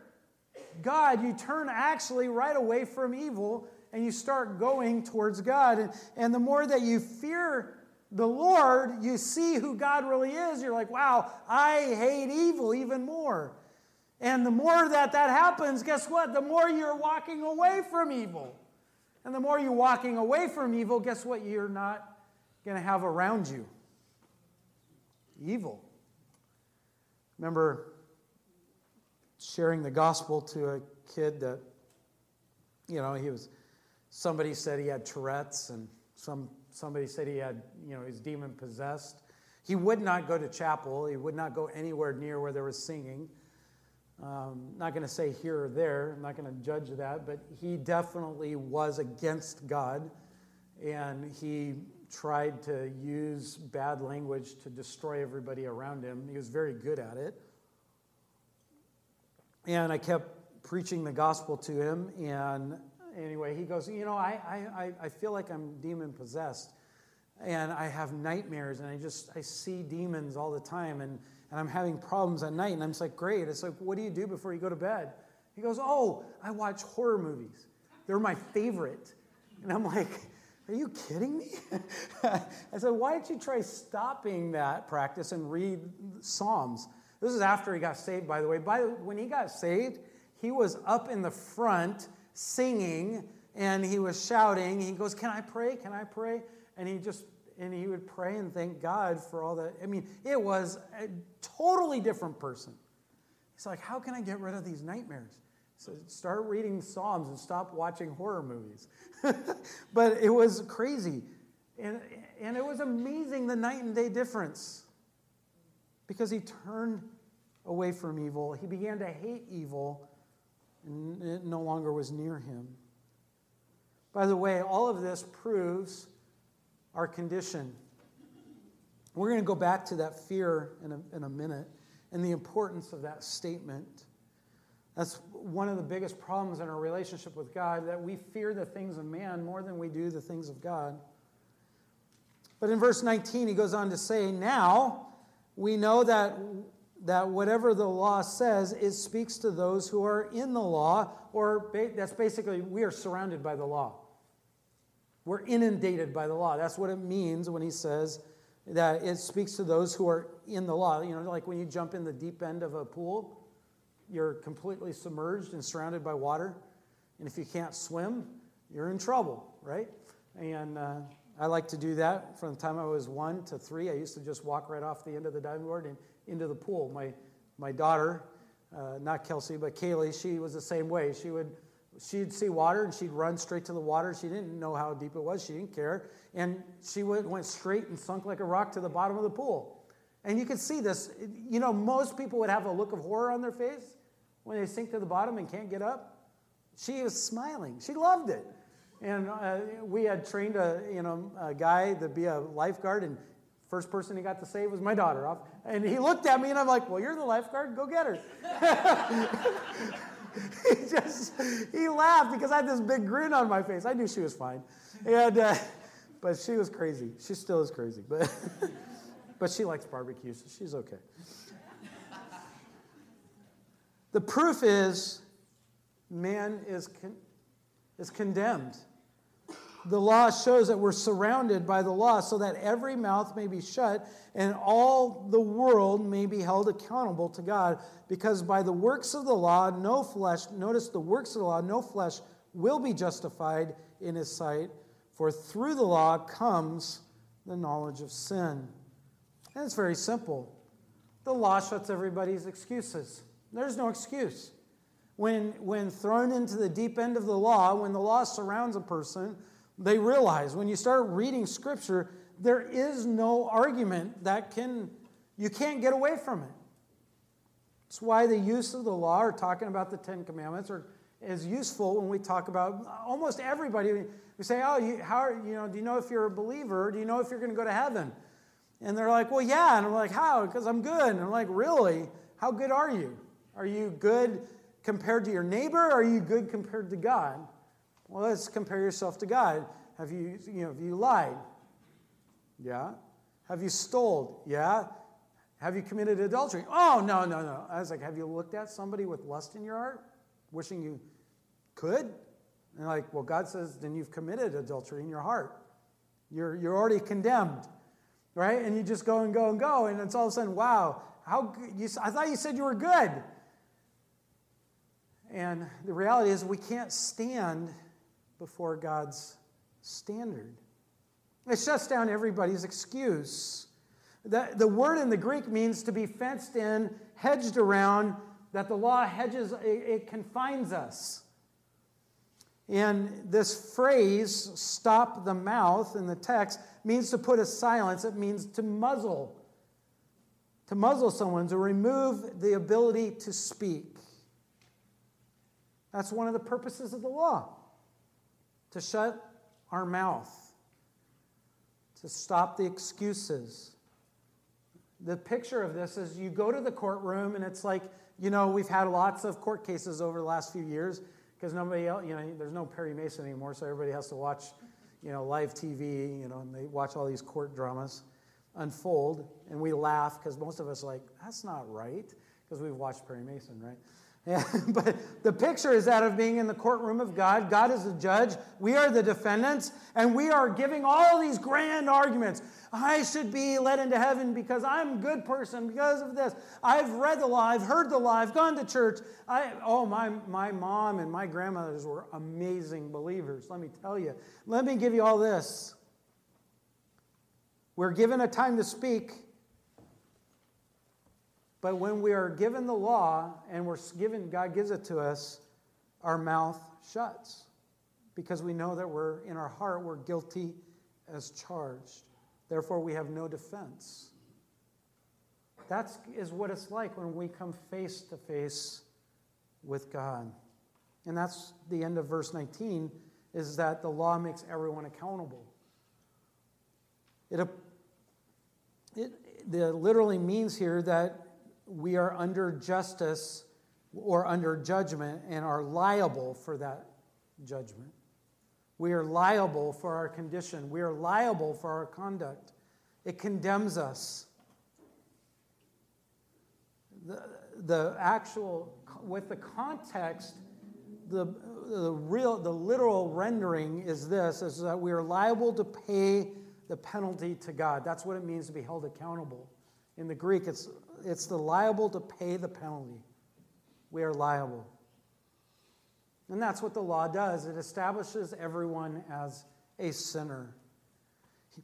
God, you turn actually right away from evil and you start going towards God. And, and the more that you fear the Lord, you see who God really is. You're like, wow, I hate evil even more. And the more that that happens, guess what? The more you're walking away from evil. And the more you're walking away from evil, guess what? You're not going to have around you evil remember sharing the gospel to a kid that, you know, he was, somebody said he had Tourette's and some, somebody said he had, you know, he's demon possessed. He would not go to chapel. He would not go anywhere near where there was singing. Um, not going to say here or there. I'm not going to judge that, but he definitely was against God, and he tried to use bad language to destroy everybody around him. He was very good at it. And I kept preaching the gospel to him. And anyway, he goes, You know, I, I, I feel like I'm demon possessed. And I have nightmares, and I just I see demons all the time, and, and I'm having problems at night. And I'm just like, Great. It's like, What do you do before you go to bed? He goes, Oh, I watch horror movies. They're my favorite. And I'm like, are you kidding me? I said, Why don't you try stopping that practice and read Psalms? This is after he got saved, by the way. By, when he got saved, he was up in the front singing and he was shouting. He goes, Can I pray? Can I pray? And he just, and he would pray and thank God for all that. I mean, it was a totally different person. He's like, how can I get rid of these nightmares? So start reading Psalms and stop watching horror movies. but it was crazy. And, and it was amazing the night and day difference because he turned away from evil. He began to hate evil, and it no longer was near him. By the way, all of this proves our condition. We're going to go back to that fear in a, in a minute and the importance of that statement. That's one of the biggest problems in our relationship with God that we fear the things of man more than we do the things of God. But in verse 19, he goes on to say, Now we know that, that whatever the law says, it speaks to those who are in the law, or ba- that's basically, we are surrounded by the law. We're inundated by the law. That's what it means when he says that it speaks to those who are in the law. You know, like when you jump in the deep end of a pool, you're completely submerged and surrounded by water. And if you can't swim, you're in trouble, right? And uh, I like to do that from the time I was one to three. I used to just walk right off the end of the diving board and into the pool. My, my daughter, uh, not Kelsey, but Kaylee, she was the same way. She would she'd see water and she'd run straight to the water. She didn't know how deep it was. She didn't care. And she went, went straight and sunk like a rock to the bottom of the pool. And you could see this. You know, most people would have a look of horror on their face when they sink to the bottom and can't get up. She was smiling. She loved it. And uh, we had trained a, you know, a guy to be a lifeguard, and first person he got to save was my daughter. Off. And he looked at me, and I'm like, well, you're the lifeguard. Go get her. he just, he laughed because I had this big grin on my face. I knew she was fine. And, uh, but she was crazy. She still is crazy. But, but she likes barbecue, so she's okay. The proof is man is, con- is condemned. The law shows that we're surrounded by the law so that every mouth may be shut and all the world may be held accountable to God. Because by the works of the law, no flesh, notice the works of the law, no flesh will be justified in his sight. For through the law comes the knowledge of sin. And it's very simple. The law shuts everybody's excuses. There's no excuse. When, when thrown into the deep end of the law, when the law surrounds a person, they realize when you start reading Scripture, there is no argument that can, you can't get away from it. It's why the use of the law or talking about the Ten Commandments are, is useful when we talk about almost everybody. We say, oh, you, how, you know, do you know if you're a believer? Do you know if you're going to go to heaven? And they're like, well, yeah. And I'm like, how? Because I'm good. And I'm like, really? How good are you? Are you good compared to your neighbor? are you good compared to God? Well, let's compare yourself to God. Have you, you know, have you lied? Yeah. Have you stole? Yeah. Have you committed adultery? Oh, no, no, no. I was like, have you looked at somebody with lust in your heart, wishing you could? And like, well, God says, then you've committed adultery in your heart. You're, you're already condemned, right? And you just go and go and go, and it's all of a sudden, wow, how you, I thought you said you were good. And the reality is, we can't stand before God's standard. It shuts down everybody's excuse. The, the word in the Greek means to be fenced in, hedged around, that the law hedges, it, it confines us. And this phrase, stop the mouth, in the text, means to put a silence. It means to muzzle. To muzzle someone, to remove the ability to speak. That's one of the purposes of the law to shut our mouth, to stop the excuses. The picture of this is you go to the courtroom, and it's like, you know, we've had lots of court cases over the last few years because nobody else, you know, there's no Perry Mason anymore, so everybody has to watch, you know, live TV, you know, and they watch all these court dramas unfold, and we laugh because most of us are like, that's not right, because we've watched Perry Mason, right? Yeah, but the picture is that of being in the courtroom of God. God is the judge. We are the defendants. And we are giving all these grand arguments. I should be led into heaven because I'm a good person because of this. I've read the law. I've heard the law. I've gone to church. I, oh, my, my mom and my grandmothers were amazing believers. Let me tell you. Let me give you all this. We're given a time to speak, but when we are given the law and we're given, God gives it to us, our mouth shuts because we know that we're in our heart, we're guilty as charged. Therefore, we have no defense. That is what it's like when we come face to face with God. And that's the end of verse 19 is that the law makes everyone accountable. It, it, it literally means here that we are under justice or under judgment and are liable for that judgment. We are liable for our condition. We are liable for our conduct. It condemns us. The, the actual, with the context, the, the real, the literal rendering is this, is that we are liable to pay the penalty to God. That's what it means to be held accountable. In the Greek, it's, it's the liable to pay the penalty. We are liable. And that's what the law does it establishes everyone as a sinner.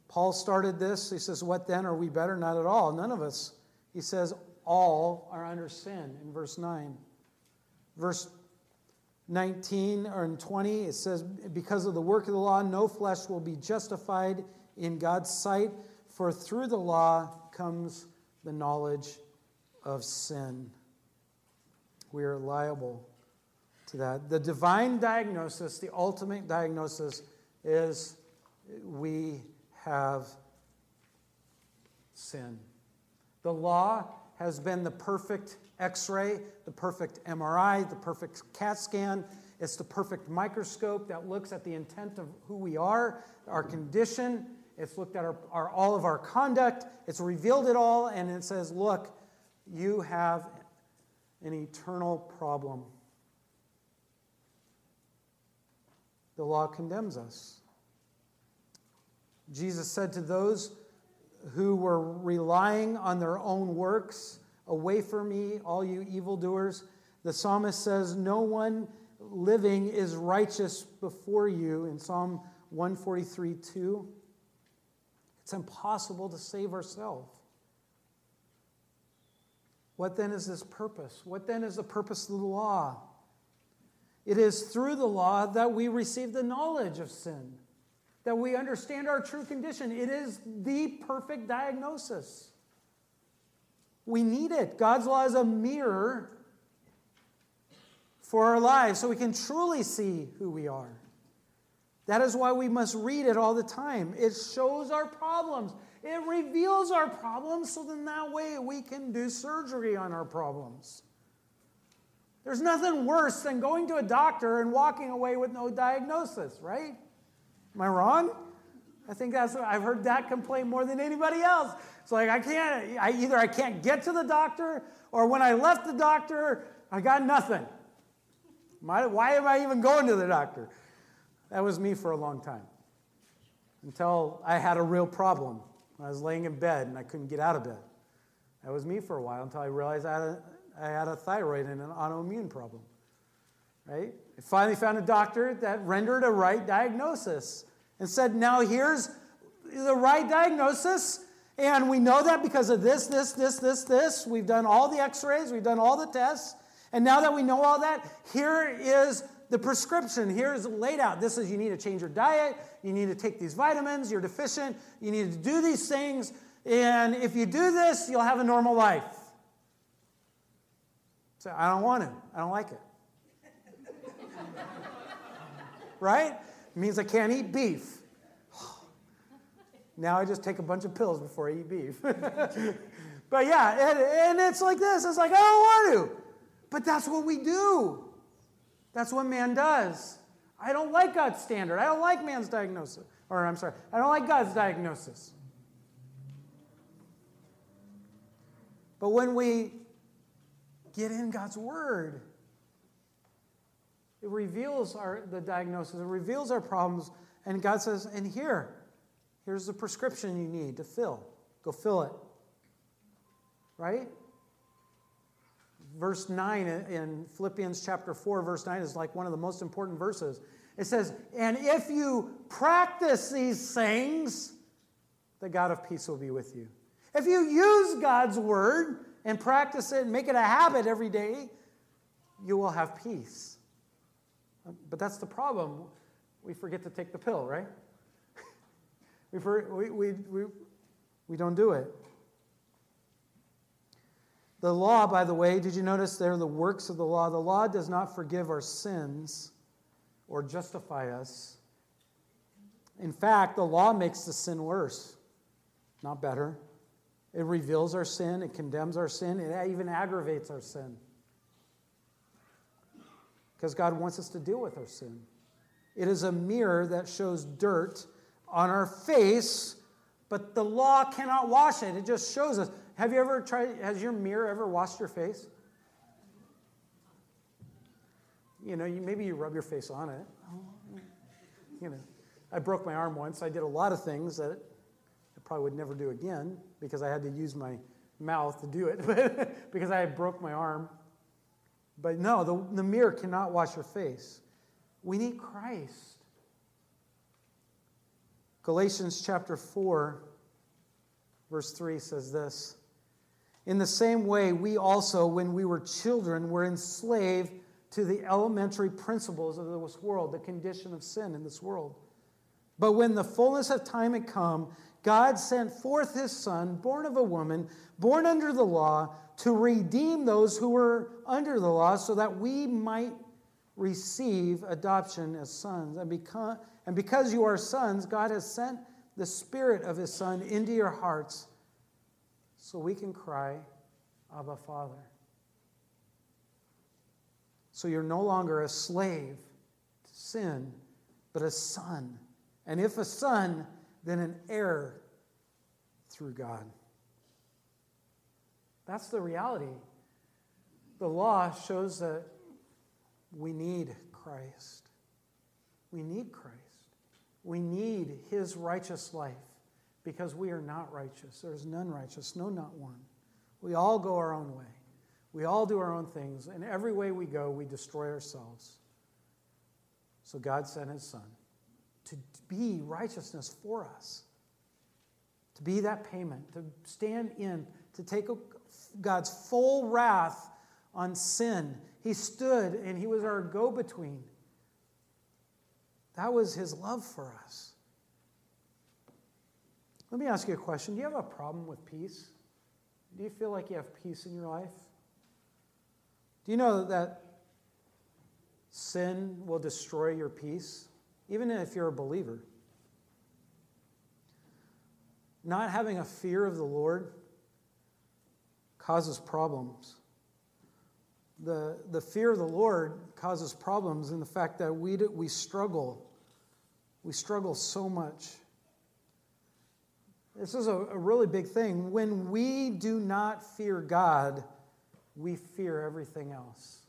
Paul started this. He says, What then? Are we better? Not at all. None of us. He says, All are under sin in verse 9. Verse 19 or in 20, it says, Because of the work of the law, no flesh will be justified in God's sight, for through the law comes the knowledge of sin. We are liable to that. The divine diagnosis, the ultimate diagnosis, is we have sin. The law has been the perfect x ray, the perfect MRI, the perfect CAT scan. It's the perfect microscope that looks at the intent of who we are, our condition. It's looked at our, our, all of our conduct. It's revealed it all, and it says, look, you have an eternal problem. The law condemns us. Jesus said to those who were relying on their own works, Away from me, all you evildoers. The psalmist says, No one living is righteous before you in Psalm 143 2. It's impossible to save ourselves. What then is this purpose? What then is the purpose of the law? It is through the law that we receive the knowledge of sin, that we understand our true condition. It is the perfect diagnosis. We need it. God's law is a mirror for our lives so we can truly see who we are. That is why we must read it all the time. It shows our problems, it reveals our problems so then that way we can do surgery on our problems. There's nothing worse than going to a doctor and walking away with no diagnosis, right? Am I wrong? I think that's I've heard that complaint more than anybody else. It's like I can't I either I can't get to the doctor or when I left the doctor, I got nothing. why am I even going to the doctor? That was me for a long time. Until I had a real problem. I was laying in bed and I couldn't get out of bed. That was me for a while until I realized I had a, I had a thyroid and an autoimmune problem. Right? I finally found a doctor that rendered a right diagnosis and said, now here's the right diagnosis. And we know that because of this, this, this, this, this. We've done all the x rays, we've done all the tests. And now that we know all that, here is the prescription. Here's laid out. This is you need to change your diet, you need to take these vitamins, you're deficient, you need to do these things. And if you do this, you'll have a normal life. So I don't want it. I don't like it. right? It means I can't eat beef. now I just take a bunch of pills before I eat beef. but yeah, and, and it's like this. It's like, I don't want to. But that's what we do. That's what man does. I don't like God's standard. I don't like man's diagnosis. Or I'm sorry, I don't like God's diagnosis. But when we get in God's word, it reveals our, the diagnosis, it reveals our problems, and God says, and here, here's the prescription you need to fill. Go fill it. Right? Verse 9 in Philippians chapter 4, verse 9 is like one of the most important verses. It says, And if you practice these things, the God of peace will be with you. If you use God's word and practice it and make it a habit every day, you will have peace. But that's the problem. We forget to take the pill, right? we, we, we, we, don't do it. The law, by the way, did you notice there the works of the law? The law does not forgive our sins or justify us. In fact, the law makes the sin worse, not better. It reveals our sin, it condemns our sin, it even aggravates our sin. Because God wants us to deal with our sin. It is a mirror that shows dirt on our face, but the law cannot wash it. It just shows us. Have you ever tried, has your mirror ever washed your face? You know, you, maybe you rub your face on it. You know, I broke my arm once. I did a lot of things that I probably would never do again because I had to use my mouth to do it because I broke my arm. But no, the, the mirror cannot wash your face. We need Christ. Galatians chapter 4, verse 3 says this In the same way, we also, when we were children, were enslaved to the elementary principles of this world, the condition of sin in this world. But when the fullness of time had come, God sent forth his Son, born of a woman, born under the law, to redeem those who were under the law, so that we might receive adoption as sons. And because, and because you are sons, God has sent the Spirit of his Son into your hearts, so we can cry, Abba, Father. So you're no longer a slave to sin, but a son. And if a son, then an heir through God. That's the reality. The law shows that we need Christ. We need Christ. We need his righteous life because we are not righteous. There's none righteous, no, not one. We all go our own way. We all do our own things, and every way we go, we destroy ourselves. So God sent his son to be righteousness for us, to be that payment, to stand in, to take God's full wrath on sin. He stood and he was our go between. That was his love for us. Let me ask you a question. Do you have a problem with peace? Do you feel like you have peace in your life? Do you know that sin will destroy your peace, even if you're a believer? Not having a fear of the Lord causes problems. The, the fear of the Lord causes problems in the fact that we, do, we struggle. We struggle so much. This is a, a really big thing. When we do not fear God, we fear everything else.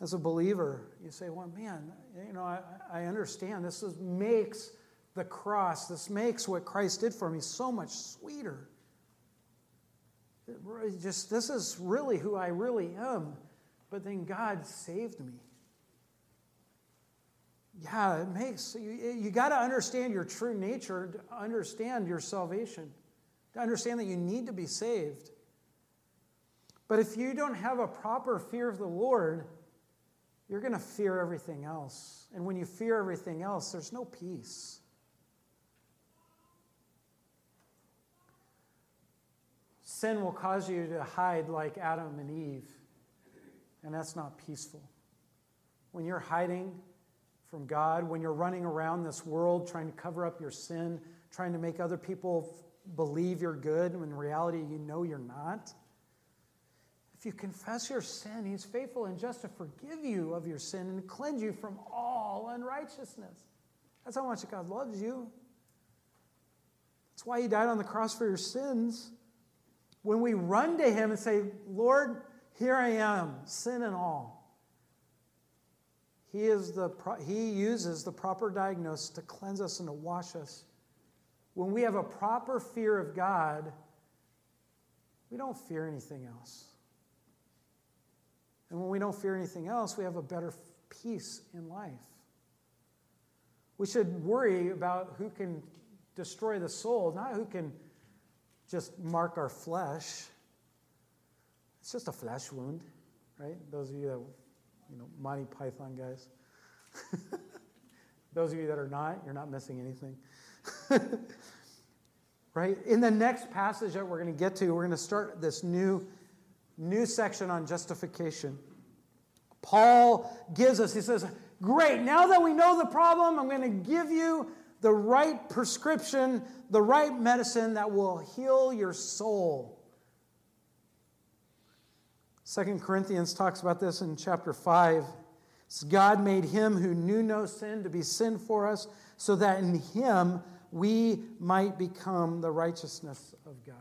As a believer, you say, well, man, you know, I, I understand. This is, makes the cross, this makes what Christ did for me so much sweeter. It just, this is really who I really am. But then God saved me. Yeah, it makes, you, eh, you got to understand your true nature to understand your salvation to understand that you need to be saved. But if you don't have a proper fear of the Lord, you're going to fear everything else. And when you fear everything else, there's no peace. Sin will cause you to hide like Adam and Eve, and that's not peaceful. When you're hiding from God, when you're running around this world trying to cover up your sin, trying to make other people believe you're good when in reality you know you're not. If you confess your sin, He's faithful and just to forgive you of your sin and cleanse you from all unrighteousness. That's how much God loves you. That's why He died on the cross for your sins. When we run to Him and say, Lord, here I am, sin and all. He, is the, he uses the proper diagnosis to cleanse us and to wash us when we have a proper fear of God, we don't fear anything else. And when we don't fear anything else, we have a better peace in life. We should worry about who can destroy the soul, not who can just mark our flesh. It's just a flesh wound, right? Those of you that, you know, Monty Python guys. Those of you that are not, you're not missing anything. right? In the next passage that we're going to get to, we're going to start this new, new section on justification. Paul gives us, he says, Great, now that we know the problem, I'm going to give you the right prescription, the right medicine that will heal your soul. Second Corinthians talks about this in chapter 5. God made him who knew no sin to be sin for us, so that in him we might become the righteousness of God.